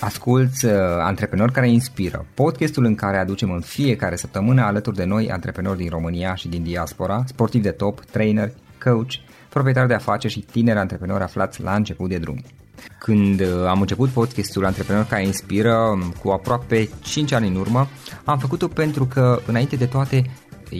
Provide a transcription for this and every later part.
Asculți uh, Antreprenori care inspiră, podcastul în care aducem în fiecare săptămână alături de noi antreprenori din România și din diaspora, sportivi de top, trainer, coach, proprietari de afaceri și tineri antreprenori aflați la început de drum. Când uh, am început podcastul Antreprenori care inspiră um, cu aproape 5 ani în urmă, am făcut-o pentru că înainte de toate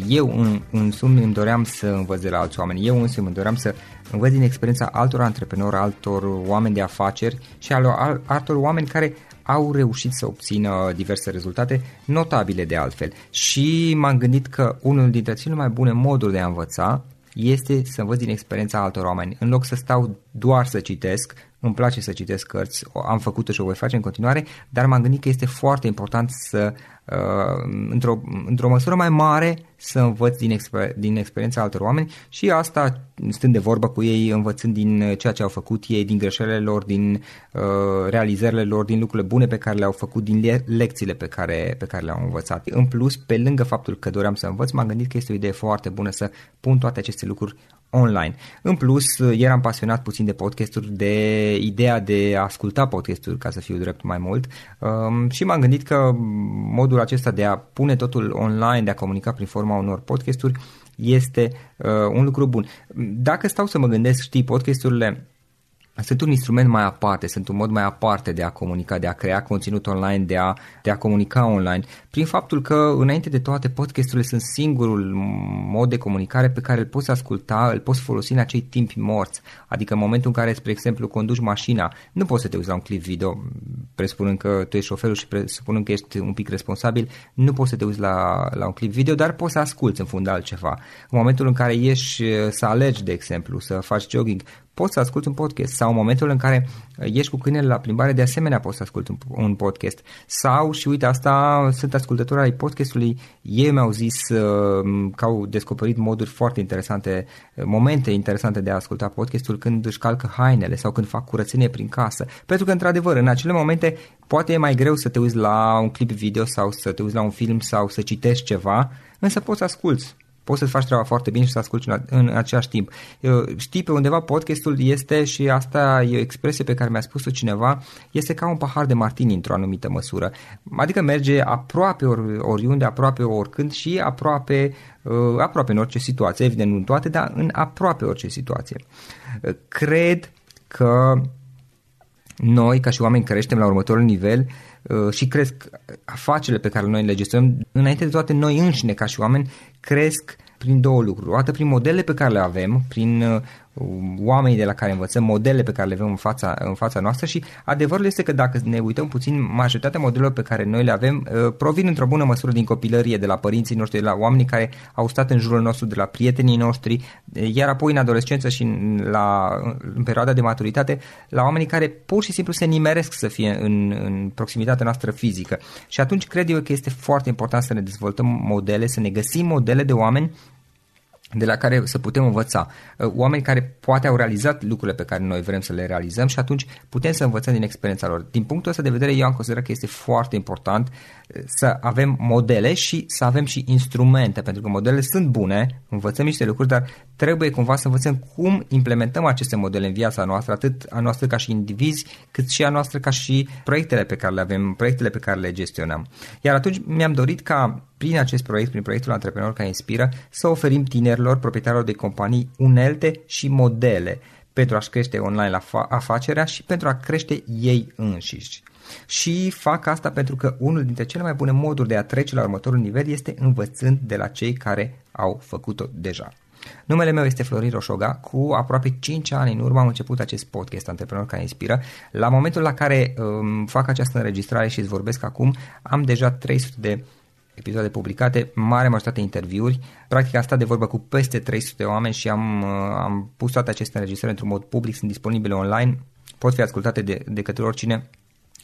eu în, însumi îmi doream să învăț de la alți oameni, eu însumi îmi doream să învăț din experiența altor antreprenori, altor oameni de afaceri și al, altor oameni care au reușit să obțină diverse rezultate notabile de altfel. Și m-am gândit că unul dintre cele mai bune moduri de a învăța este să învăț din experiența altor oameni. În loc să stau doar să citesc, îmi place să citesc cărți, am făcut-o și o voi face în continuare, dar m-am gândit că este foarte important să Uh, într-o, într-o măsură mai mare să învăț din, exper- din experiența altor oameni și asta stând de vorbă cu ei, învățând din ceea ce au făcut ei, din greșelile lor, din uh, realizările lor, din lucrurile bune pe care le-au făcut, din le- lecțiile pe care, pe care le-au învățat. În plus, pe lângă faptul că doream să învăț, m-am gândit că este o idee foarte bună să pun toate aceste lucruri online. În plus, eram pasionat puțin de podcasturi, de ideea de a asculta podcasturi, ca să fiu drept mai mult, um, și m-am gândit că modul acesta de a pune totul online, de a comunica prin forma unor podcasturi, este uh, un lucru bun. Dacă stau să mă gândesc, știi, podcasturile sunt un instrument mai aparte, sunt un mod mai aparte de a comunica, de a crea conținut online, de a, de a comunica online, prin faptul că, înainte de toate, podcasturile sunt singurul mod de comunicare pe care îl poți asculta, îl poți folosi în acei timpi morți. Adică în momentul în care, spre exemplu, conduci mașina, nu poți să te uiți la un clip video, presupunând că tu ești șoferul și presupunând că ești un pic responsabil, nu poți să te uiți la, la un clip video, dar poți să asculți în fundal ceva. În momentul în care ieși să alegi, de exemplu, să faci jogging, poți să asculti un podcast sau în momentul în care ieși cu câinele la plimbare, de asemenea poți să asculti un, un podcast. Sau, și uite, asta sunt ascultători ai podcastului, ei mi-au zis uh, că au descoperit moduri foarte interesante, momente interesante de a asculta podcastul când își calcă hainele sau când fac curățenie prin casă. Pentru că, într-adevăr, în acele momente poate e mai greu să te uiți la un clip video sau să te uiți la un film sau să citești ceva, însă poți să asculti poți să-ți faci treaba foarte bine și să asculti în, în același timp. Eu, știi, pe undeva podcastul este, și asta e o expresie pe care mi-a spus-o cineva, este ca un pahar de martini într-o anumită măsură. Adică merge aproape ori, oriunde, aproape oricând și aproape, uh, aproape în orice situație, evident nu în toate, dar în aproape orice situație. Uh, cred că noi, ca și oameni creștem la următorul nivel uh, și cresc afacerile pe care noi le gestionăm, înainte de toate noi înșine ca și oameni cresc prin două lucruri. O dată prin modele pe care le avem, prin uh, oamenii de la care învățăm, modele pe care le avem în fața, în fața noastră și adevărul este că dacă ne uităm puțin, majoritatea modelelor pe care noi le avem uh, provin într-o bună măsură din copilărie, de la părinții noștri, de la oamenii care au stat în jurul nostru, de la prietenii noștri, iar apoi în adolescență și în, la, în perioada de maturitate, la oamenii care pur și simplu se nimeresc să fie în, în proximitatea noastră fizică. Și atunci cred eu că este foarte important să ne dezvoltăm modele, să ne găsim modele de oameni de la care să putem învăța. Uh, oameni care poate au realizat lucrurile pe care noi vrem să le realizăm și atunci putem să învățăm din experiența lor. Din punctul ăsta de vedere, eu am considerat că este foarte important uh, să avem modele și să avem și instrumente, pentru că modelele sunt bune, învățăm niște lucruri, dar trebuie cumva să învățăm cum implementăm aceste modele în viața noastră, atât a noastră ca și indivizi, cât și a noastră ca și proiectele pe care le avem, proiectele pe care le gestionăm. Iar atunci mi-am dorit ca prin acest proiect, prin proiectul Antreprenor care inspiră, să oferim tinerilor, proprietarilor de companii, unelte și modele pentru a-și crește online la afacerea și pentru a crește ei înșiși. Și fac asta pentru că unul dintre cele mai bune moduri de a trece la următorul nivel este învățând de la cei care au făcut-o deja. Numele meu este Florin Roșoga. Cu aproape 5 ani în urmă am început acest podcast Antreprenor care inspiră. La momentul la care um, fac această înregistrare și îți vorbesc acum, am deja 300 de episoade publicate, mare majoritate interviuri. Practic am stat de vorbă cu peste 300 de oameni și am, uh, am pus toate aceste înregistrări într-un mod public, sunt disponibile online, pot fi ascultate de, de către oricine.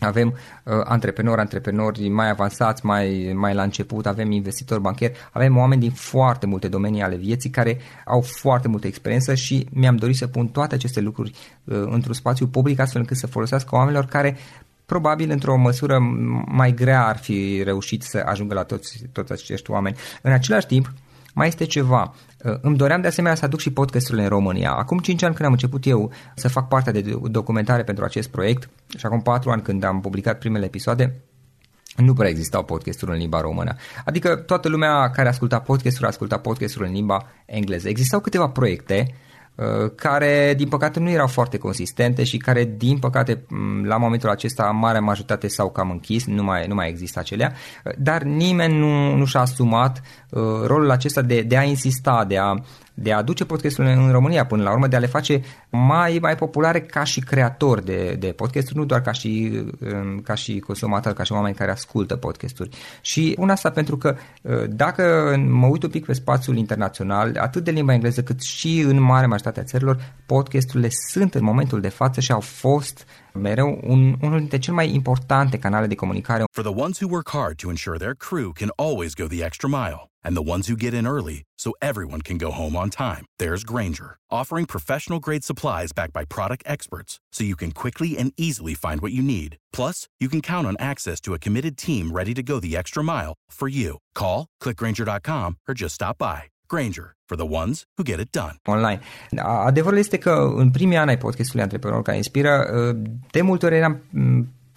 Avem uh, antreprenori, antreprenori mai avansați, mai, mai la început, avem investitori bancheri, avem oameni din foarte multe domenii ale vieții care au foarte multă experiență și mi-am dorit să pun toate aceste lucruri uh, într-un spațiu public astfel încât să folosească oamenilor care probabil într-o măsură mai grea ar fi reușit să ajungă la toți, toți acești oameni. În același timp, mai este ceva. Uh, îmi doream de asemenea să aduc și podcasturile în România. Acum 5 ani când am început eu să fac parte de documentare pentru acest proiect și acum 4 ani când am publicat primele episoade, nu prea existau podcasturi în limba română. Adică toată lumea care asculta podcasturi, asculta podcasturi în limba engleză. Existau câteva proiecte uh, care din păcate nu erau foarte consistente și care din păcate la momentul acesta marea majoritate s-au cam închis, nu mai, nu mai există acelea, uh, dar nimeni nu, nu și-a asumat uh, rolul acesta de, de a insista, de a de a aduce podcasturile în România până la urmă, de a le face mai, mai populare ca și creatori de, de podcasturi, nu doar ca și, um, ca și consumatori, ca și oameni care ascultă podcasturi. Și un asta pentru că uh, dacă mă uit un pic pe spațiul internațional, atât de limba engleză cât și în mare majoritatea țărilor, podcasturile sunt în momentul de față și au fost mereu un, unul dintre cele mai importante canale de comunicare. For the ones who work hard to ensure their crew can always go the extra mile and the ones who get in early so everyone can go home on time. There's Granger, offering professional grade supplies backed by product experts so you can quickly and easily find what you need. Plus, you can count on access to a committed team ready to go the extra mile for you. Call, clickgranger.com or just stop by. Granger, for the ones who get it done. Online. Adevărul este că în primii ani ai podcastului Antreprenor care inspiră, uh, de multe ori eram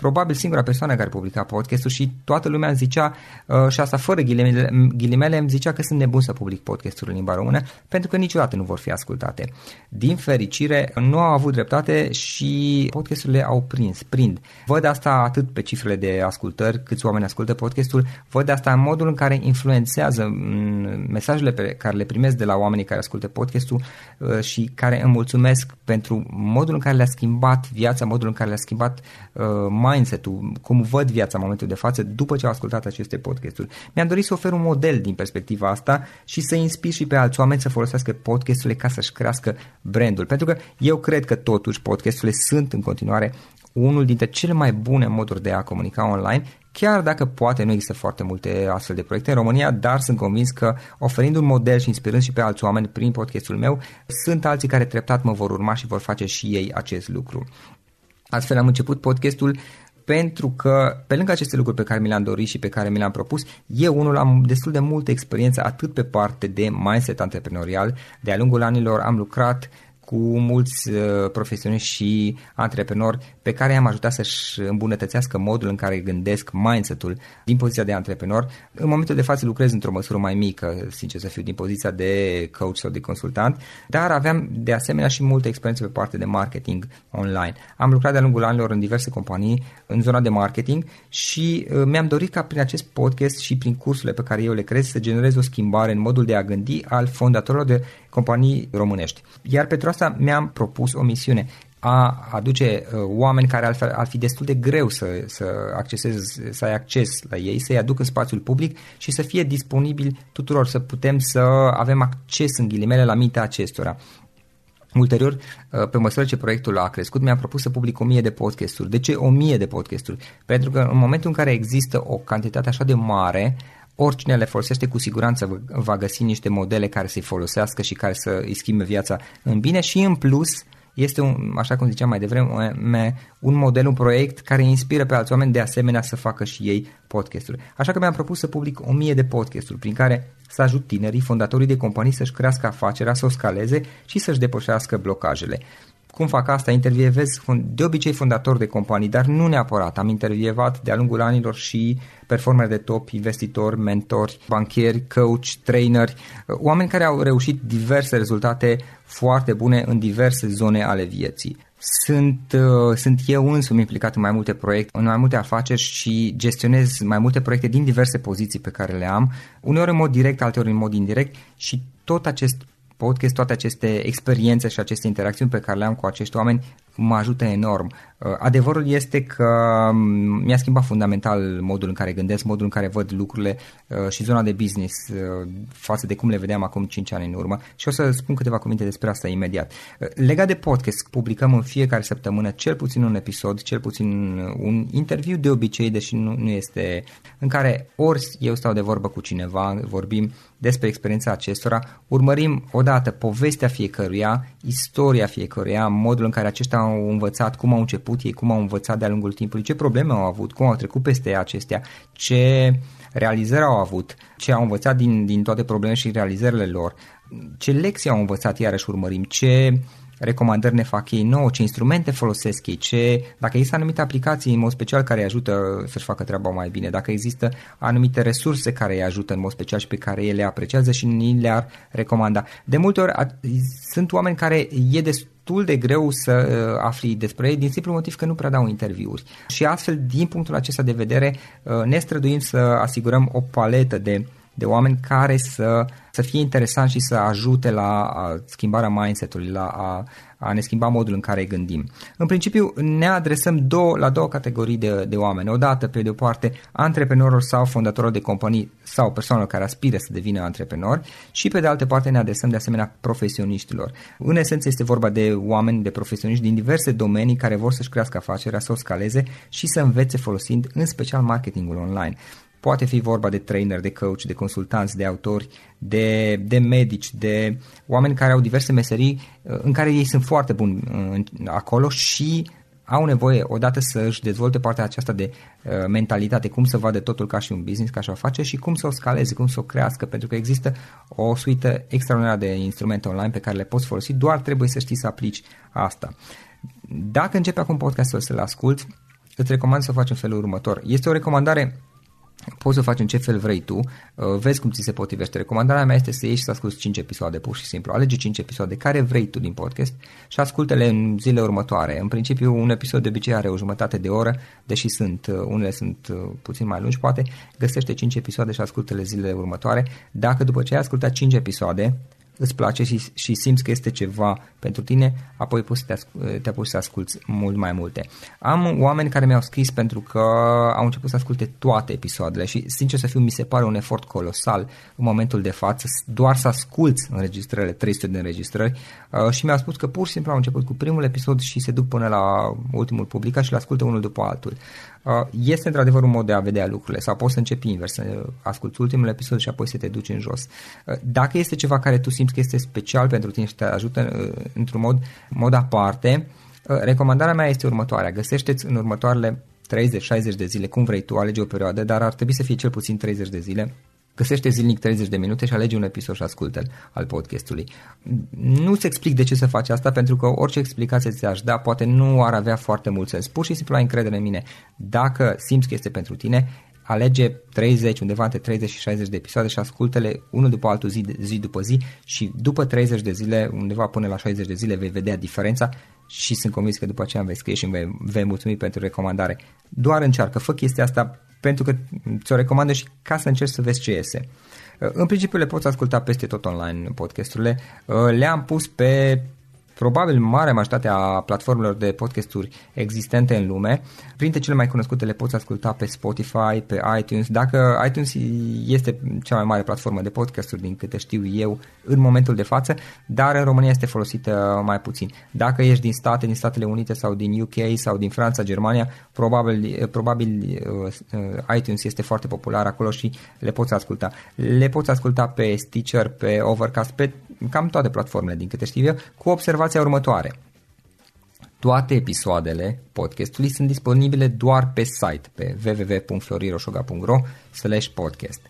probabil singura persoană care publica podcastul și toată lumea îmi zicea, uh, și asta fără ghilimele, ghilimele, îmi zicea că sunt nebun să public podcasturi în limba română, pentru că niciodată nu vor fi ascultate. Din fericire, nu au avut dreptate și podcasturile au prins, prind. Văd asta atât pe cifrele de ascultări, câți oameni ascultă podcastul, văd asta în modul în care influențează mm, mesajele pe care le primesc de la oamenii care ascultă podcastul uh, și care îmi mulțumesc pentru modul în care le-a schimbat viața, modul în care le-a schimbat uh, mindset-ul, cum văd viața în momentul de față după ce au ascultat aceste podcasturi. Mi-am dorit să ofer un model din perspectiva asta și să inspir și pe alți oameni să folosească podcasturile ca să-și crească brandul. Pentru că eu cred că totuși podcasturile sunt în continuare unul dintre cele mai bune moduri de a comunica online, chiar dacă poate nu există foarte multe astfel de proiecte în România, dar sunt convins că oferind un model și inspirând și pe alți oameni prin podcastul meu, sunt alții care treptat mă vor urma și vor face și ei acest lucru. Astfel am început podcastul pentru că, pe lângă aceste lucruri pe care mi le-am dorit și pe care mi le-am propus, eu unul am destul de multă experiență atât pe parte de mindset antreprenorial, de-a lungul anilor am lucrat cu mulți uh, profesioniști și antreprenori pe care i-am ajutat să-și îmbunătățească modul în care gândesc mindset-ul din poziția de antreprenor. În momentul de față lucrez într-o măsură mai mică, sincer să fiu, din poziția de coach sau de consultant, dar aveam de asemenea și multe experiențe pe partea de marketing online. Am lucrat de-a lungul anilor în diverse companii în zona de marketing și uh, mi-am dorit ca prin acest podcast și prin cursurile pe care eu le creez să generez o schimbare în modul de a gândi al fondatorilor de companii românești. Iar pentru asta mi-am propus o misiune a aduce uh, oameni care altfel ar fi destul de greu să, să accesezi, să ai acces la ei, să-i aduc în spațiul public și să fie disponibil tuturor, să putem să avem acces în ghilimele la mintea acestora. Ulterior, uh, pe măsură ce proiectul a crescut, mi-am propus să public o mie de podcasturi. De ce o mie de podcasturi? Pentru că în momentul în care există o cantitate așa de mare, oricine le folosește cu siguranță va găsi niște modele care să-i folosească și care să îi schimbe viața în bine și în plus este, un, așa cum ziceam mai devreme, un model, un proiect care inspiră pe alți oameni de asemenea să facă și ei podcasturi. Așa că mi-am propus să public o mie de podcasturi prin care să ajut tinerii, fondatorii de companii să-și crească afacerea, să o scaleze și să-și depășească blocajele. Cum fac asta? Intervievez de obicei fondatori de companii, dar nu neapărat. Am intervievat de-a lungul anilor și performeri de top, investitori, mentori, banchieri, coach, traineri, oameni care au reușit diverse rezultate foarte bune în diverse zone ale vieții. Sunt, uh, sunt eu însumi implicat în mai multe proiecte, în mai multe afaceri și gestionez mai multe proiecte din diverse poziții pe care le am, uneori în mod direct, alteori în mod indirect și tot acest podcast, toate aceste experiențe și aceste interacțiuni pe care le am cu acești oameni mă ajută enorm. Uh, adevărul este că um, mi-a schimbat fundamental modul în care gândesc, modul în care văd lucrurile uh, și zona de business uh, față de cum le vedeam acum 5 ani în urmă și o să spun câteva cuvinte despre asta imediat. Legat de podcast, publicăm în fiecare săptămână cel puțin un episod, cel puțin un interviu de obicei, deși nu, nu este în care ori eu stau de vorbă cu cineva, vorbim despre experiența acestora, urmărim odată povestea fiecăruia, istoria fiecăruia, modul în care aceștia au învățat, cum au început ei, cum au învățat de-a lungul timpului, ce probleme au avut, cum au trecut peste acestea, ce realizări au avut, ce au învățat din, din toate problemele și realizările lor, ce lecții au învățat iarăși urmărim, ce recomandări ne fac ei nouă, ce instrumente folosesc ei, ce, dacă există anumite aplicații în mod special care îi ajută să-și facă treaba mai bine, dacă există anumite resurse care îi ajută în mod special și pe care ei le apreciază și ni le-ar recomanda. De multe ori a, sunt oameni care e destul de greu să uh, afli despre ei din simplu motiv că nu prea dau interviuri. Și astfel, din punctul acesta de vedere, uh, ne străduim să asigurăm o paletă de de oameni care să, să fie interesanți și să ajute la schimbarea mindset-ului, la a, a ne schimba modul în care gândim. În principiu ne adresăm două, la două categorii de, de oameni. Odată, pe de o parte, antreprenorilor sau fondatorilor de companii sau persoanelor care aspiră să devină antreprenori și pe de altă parte ne adresăm de asemenea profesioniștilor. În esență este vorba de oameni, de profesioniști din diverse domenii care vor să-și crească afacerea, să o scaleze și să învețe folosind în special marketingul online. Poate fi vorba de trainer, de coach, de consultanți, de autori, de, de medici, de oameni care au diverse meserii uh, în care ei sunt foarte buni uh, acolo și au nevoie odată să își dezvolte partea aceasta de uh, mentalitate, cum să vadă totul ca și un business, ca și o afacere și cum să o scaleze, cum să o crească, pentru că există o suită extraordinară de instrumente online pe care le poți folosi, doar trebuie să știi să aplici asta. Dacă începe acum podcastul să-l asculti, îți recomand să o faci în felul următor. Este o recomandare poți să faci în ce fel vrei tu, uh, vezi cum ți se potrivește. Recomandarea mea este să ieși și să asculti 5 episoade, pur și simplu. Alege 5 episoade care vrei tu din podcast și ascultă-le în zilele următoare. În principiu, un episod de obicei are o jumătate de oră, deși sunt, uh, unele sunt uh, puțin mai lungi, poate, găsește 5 episoade și ascultă-le zilele următoare. Dacă după ce ai ascultat 5 episoade, îți place și, și simți că este ceva pentru tine, apoi poți să te, te apuci să asculti mult mai multe. Am oameni care mi-au scris pentru că au început să asculte toate episoadele și, sincer să fiu, mi se pare un efort colosal în momentul de față doar să asculți înregistrările, 300 de înregistrări uh, și mi-au spus că pur și simplu au început cu primul episod și se duc până la ultimul publicat și le ascultă unul după altul. Uh, este într-adevăr un mod de a vedea lucrurile sau poți să începi invers, să asculti ultimul episod și apoi să te duci în jos. Uh, dacă este ceva care tu simți că este special pentru tine și te ajută uh, într-un mod, mod aparte, recomandarea mea este următoarea. Găsește-ți în următoarele 30-60 de zile, cum vrei tu, alege o perioadă, dar ar trebui să fie cel puțin 30 de zile Găsește zilnic 30 de minute și alege un episod și ascultă-l al podcastului. Nu-ți explic de ce să faci asta, pentru că orice explicație ți-aș da poate nu ar avea foarte mult sens. Pur și simplu ai încredere în mine. Dacă simți că este pentru tine, alege 30, undeva între 30 și 60 de episoade și ascultă-le unul după altul zi, zi după zi și după 30 de zile, undeva până la 60 de zile vei vedea diferența și sunt convins că după aceea vei scrie și vei, vei mulțumi pentru recomandare. Doar încearcă, fă chestia asta pentru că ți-o recomandă și ca să încerci să vezi ce iese. În principiu le poți asculta peste tot online podcasturile. Le-am pus pe probabil marea majoritate a platformelor de podcasturi existente în lume. Printre cele mai cunoscute le poți asculta pe Spotify, pe iTunes. Dacă iTunes este cea mai mare platformă de podcasturi din câte știu eu în momentul de față, dar în România este folosită mai puțin. Dacă ești din state, din Statele Unite sau din UK sau din Franța, Germania, probabil, probabil uh, iTunes este foarte popular acolo și le poți asculta. Le poți asculta pe Stitcher, pe Overcast, pe cam toate platformele din câte știu eu, cu observația următoare. Toate episoadele podcastului sunt disponibile doar pe site, pe www.floriroșoga.ro podcast.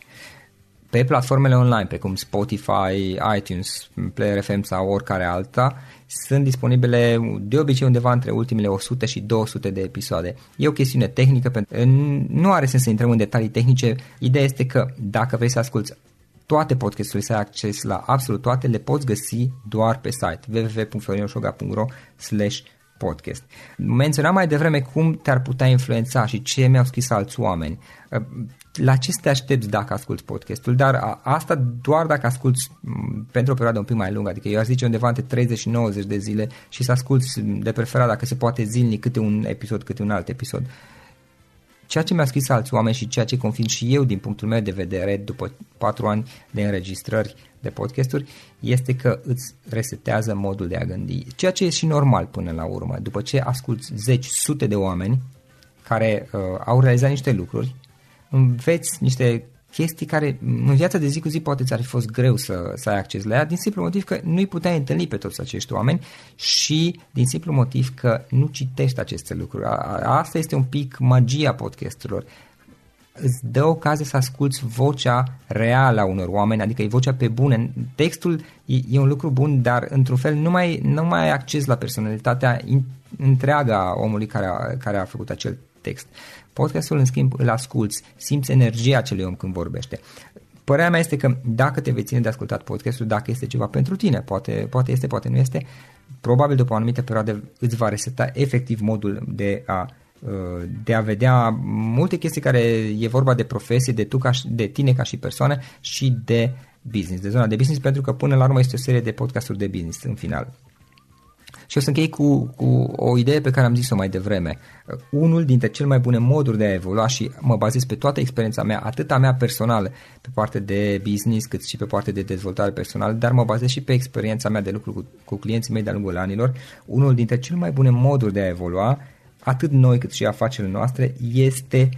Pe platformele online, precum Spotify, iTunes, Player FM sau oricare alta, sunt disponibile de obicei undeva între ultimele 100 și 200 de episoade. E o chestiune tehnică, pentru nu are sens să intrăm în detalii tehnice. Ideea este că dacă vrei să asculti toate podcasturile, să ai acces la absolut toate, le poți găsi doar pe site www.florinosoga.ro podcast. Menționam mai devreme cum te-ar putea influența și ce mi-au scris alți oameni. La ce să te aștepți dacă asculti podcastul, dar asta doar dacă asculti pentru o perioadă un pic mai lungă, adică eu aș zice undeva între 30 și 90 de zile și să asculti de preferat dacă se poate zilnic câte un episod, câte un alt episod. Ceea ce mi-au scris alți oameni și ceea ce confirm și eu din punctul meu de vedere după patru ani de înregistrări de podcasturi este că îți resetează modul de a gândi. Ceea ce e și normal până la urmă. După ce asculți zeci, sute de oameni care uh, au realizat niște lucruri, înveți niște chestii care în viața de zi cu zi poate ți-ar fi fost greu să, să ai acces la ea, din simplu motiv că nu-i puteai întâlni pe toți acești oameni și din simplu motiv că nu citești aceste lucruri. Asta este un pic magia podcasturilor îți dă ocazie să asculți vocea reală a unor oameni, adică e vocea pe bune. Textul e, e un lucru bun, dar într-un fel nu mai, nu mai ai acces la personalitatea in, întreagă a omului care a, care a făcut acel text. Podcastul, în schimb, îl asculți, simți energia acelui om când vorbește. Părerea mea este că dacă te vei ține de ascultat podcastul, dacă este ceva pentru tine, poate, poate este, poate nu este, probabil după o anumită perioadă îți va reseta efectiv modul de a Uh, de a vedea multe chestii care e vorba de profesie, de, tu ca, de tine ca și persoană și de business, de zona de business, pentru că până la urmă este o serie de podcasturi de business în final. Și o să închei cu, cu o idee pe care am zis-o mai devreme. Uh, unul dintre cele mai bune moduri de a evolua și mă bazez pe toată experiența mea, atât a mea personală, pe parte de business, cât și pe parte de dezvoltare personală, dar mă bazez și pe experiența mea de lucru cu, cu clienții mei de-a lungul anilor. Unul dintre cele mai bune moduri de a evolua atât noi cât și afacerile noastre, este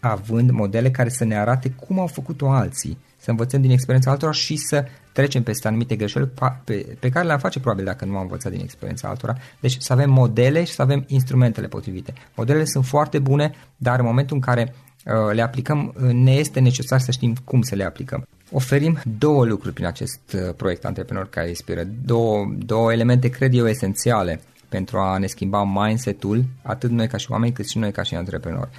având modele care să ne arate cum au făcut-o alții, să învățăm din experiența altora și să trecem peste anumite greșeli pe, pe care le-am face probabil dacă nu am învățat din experiența altora. Deci să avem modele și să avem instrumentele potrivite. Modelele sunt foarte bune, dar în momentul în care uh, le aplicăm, uh, ne este necesar să știm cum să le aplicăm. Oferim două lucruri prin acest uh, proiect Antreprenor care inspiră, două, două elemente, cred eu, esențiale pentru a ne schimba mindset-ul, atât noi ca și oameni, cât și noi ca și antreprenori.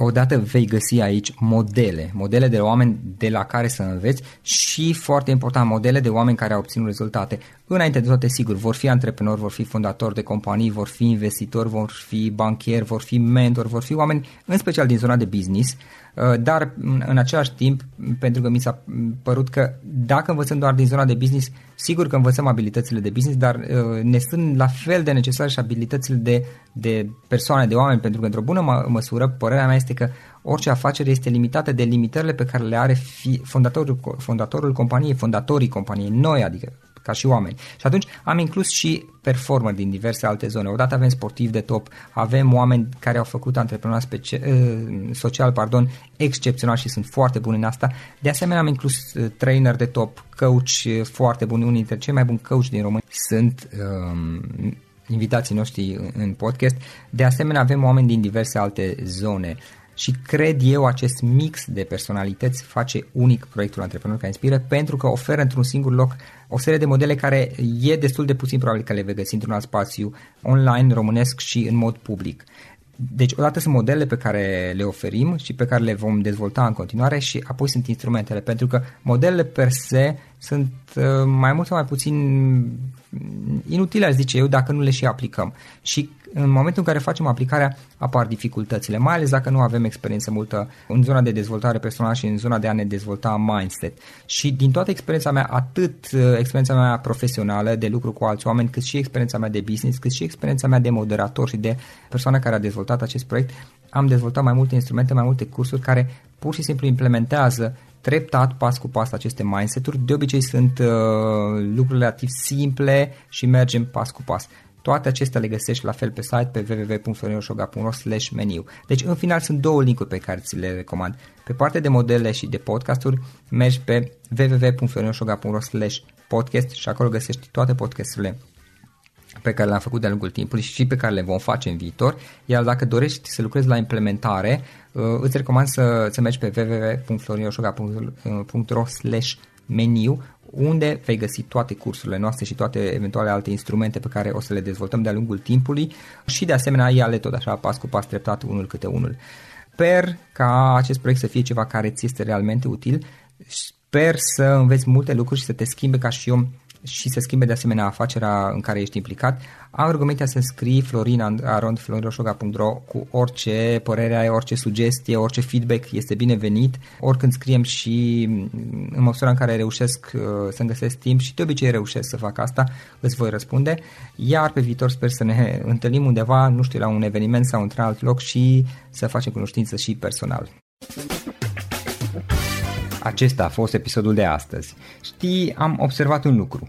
Odată vei găsi aici modele, modele de oameni de la care să înveți și, foarte important, modele de oameni care au obținut rezultate. Înainte de toate, sigur, vor fi antreprenori, vor fi fondatori de companii, vor fi investitori, vor fi banchieri, vor fi mentori, vor fi oameni, în special din zona de business, Uh, dar în același timp, pentru că mi s-a părut că dacă învățăm doar din zona de business, sigur că învățăm abilitățile de business, dar uh, ne sunt la fel de necesare și abilitățile de, de persoane, de oameni, pentru că într-o bună mă, măsură, părerea mea este că orice afacere este limitată de limitările pe care le are fi, fondatorul, fondatorul companiei, fondatorii companiei, noi, adică ca și oameni. Și atunci am inclus și performer din diverse alte zone. Odată avem sportivi de top, avem oameni care au făcut antreprenori speci- uh, social pardon, excepțional și sunt foarte buni în asta. De asemenea am inclus uh, trainer de top, coach uh, foarte buni, unii dintre cei mai buni coach din România sunt um, invitații noștri în podcast. De asemenea avem oameni din diverse alte zone și cred eu acest mix de personalități face unic proiectul Antreprenor care inspiră pentru că oferă într-un singur loc o serie de modele care e destul de puțin probabil că le vei găsi într-un alt spațiu online, românesc și în mod public. Deci, odată sunt modelele pe care le oferim și pe care le vom dezvolta în continuare și apoi sunt instrumentele, pentru că modelele per se sunt uh, mai mult sau mai puțin inutile, aș zice eu, dacă nu le și aplicăm. Și în momentul în care facem aplicarea apar dificultățile, mai ales dacă nu avem experiență multă în zona de dezvoltare personală și în zona de a ne dezvolta mindset. Și din toată experiența mea, atât uh, experiența mea profesională de lucru cu alți oameni, cât și experiența mea de business, cât și experiența mea de moderator și de persoană care a dezvoltat acest proiect, am dezvoltat mai multe instrumente, mai multe cursuri care pur și simplu implementează treptat, pas cu pas, aceste mindset-uri. De obicei sunt uh, lucruri relativ simple și mergem pas cu pas. Toate acestea le găsești la fel pe site pe www.florinosoga.ro slash meniu. Deci în final sunt două linkuri pe care ți le recomand. Pe partea de modele și de podcasturi mergi pe www.florinosoga.ro slash podcast și acolo găsești toate podcasturile pe care le-am făcut de-a lungul timpului și pe care le vom face în viitor, iar dacă dorești să lucrezi la implementare, uh, îți recomand să, să mergi pe www.florinosoga.ro slash meniu unde vei găsi toate cursurile noastre și toate eventuale alte instrumente pe care o să le dezvoltăm de-a lungul timpului. Și de asemenea ia-le tot așa pas cu pas treptat unul câte unul. Sper ca acest proiect să fie ceva care ți este realmente util, sper să înveți multe lucruri și să te schimbe ca și om și să schimbe de asemenea afacerea în care ești implicat, am rugămintea să scrii Florin arond floriroșoga.ro cu orice părere ai, orice sugestie, orice feedback este binevenit, oricând scriem și în măsura în care reușesc uh, să-mi găsesc timp și de obicei reușesc să fac asta, îți voi răspunde, iar pe viitor sper să ne întâlnim undeva, nu știu, la un eveniment sau într alt loc și să facem cunoștință și personal. Acesta a fost episodul de astăzi. Știi, am observat un lucru.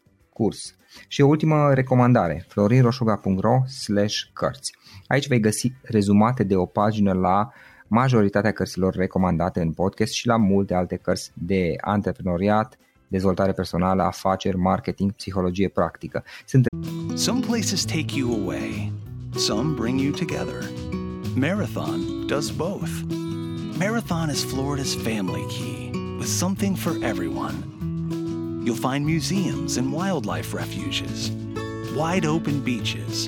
curs. Și o ultimă recomandare, florinroșoga.ro slash cărți. Aici vei găsi rezumate de o pagină la majoritatea cărților recomandate în podcast și la multe alte cărți de antreprenoriat, dezvoltare personală, afaceri, marketing, psihologie practică. Sunt Some places take you away, some bring you together. Marathon does both. Marathon is Florida's family key with something for everyone. You'll find museums and wildlife refuges, wide open beaches,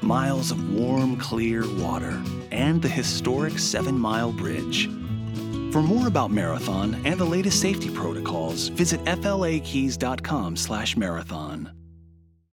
miles of warm, clear water, and the historic Seven Mile Bridge. For more about Marathon and the latest safety protocols, visit flakeys.com/marathon.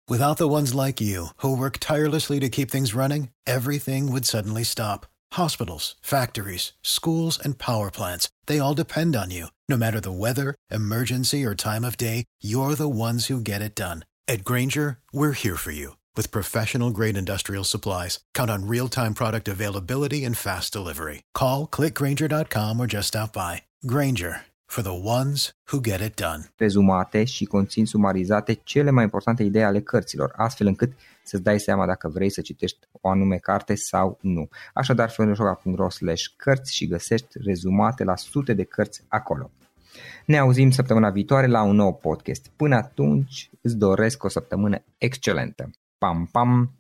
Without the ones like you, who work tirelessly to keep things running, everything would suddenly stop. Hospitals, factories, schools, and power plants, they all depend on you. No matter the weather, emergency, or time of day, you're the ones who get it done. At Granger, we're here for you with professional grade industrial supplies. Count on real time product availability and fast delivery. Call clickgranger.com or just stop by. Granger for the ones who get it done. rezumate și conțin sumarizate cele mai importante idei ale cărților, astfel încât să-ți dai seama dacă vrei să citești o anume carte sau nu. Așadar, florinoșoga.ro slash cărți și găsești rezumate la sute de cărți acolo. Ne auzim săptămâna viitoare la un nou podcast. Până atunci îți doresc o săptămână excelentă. Pam, pam!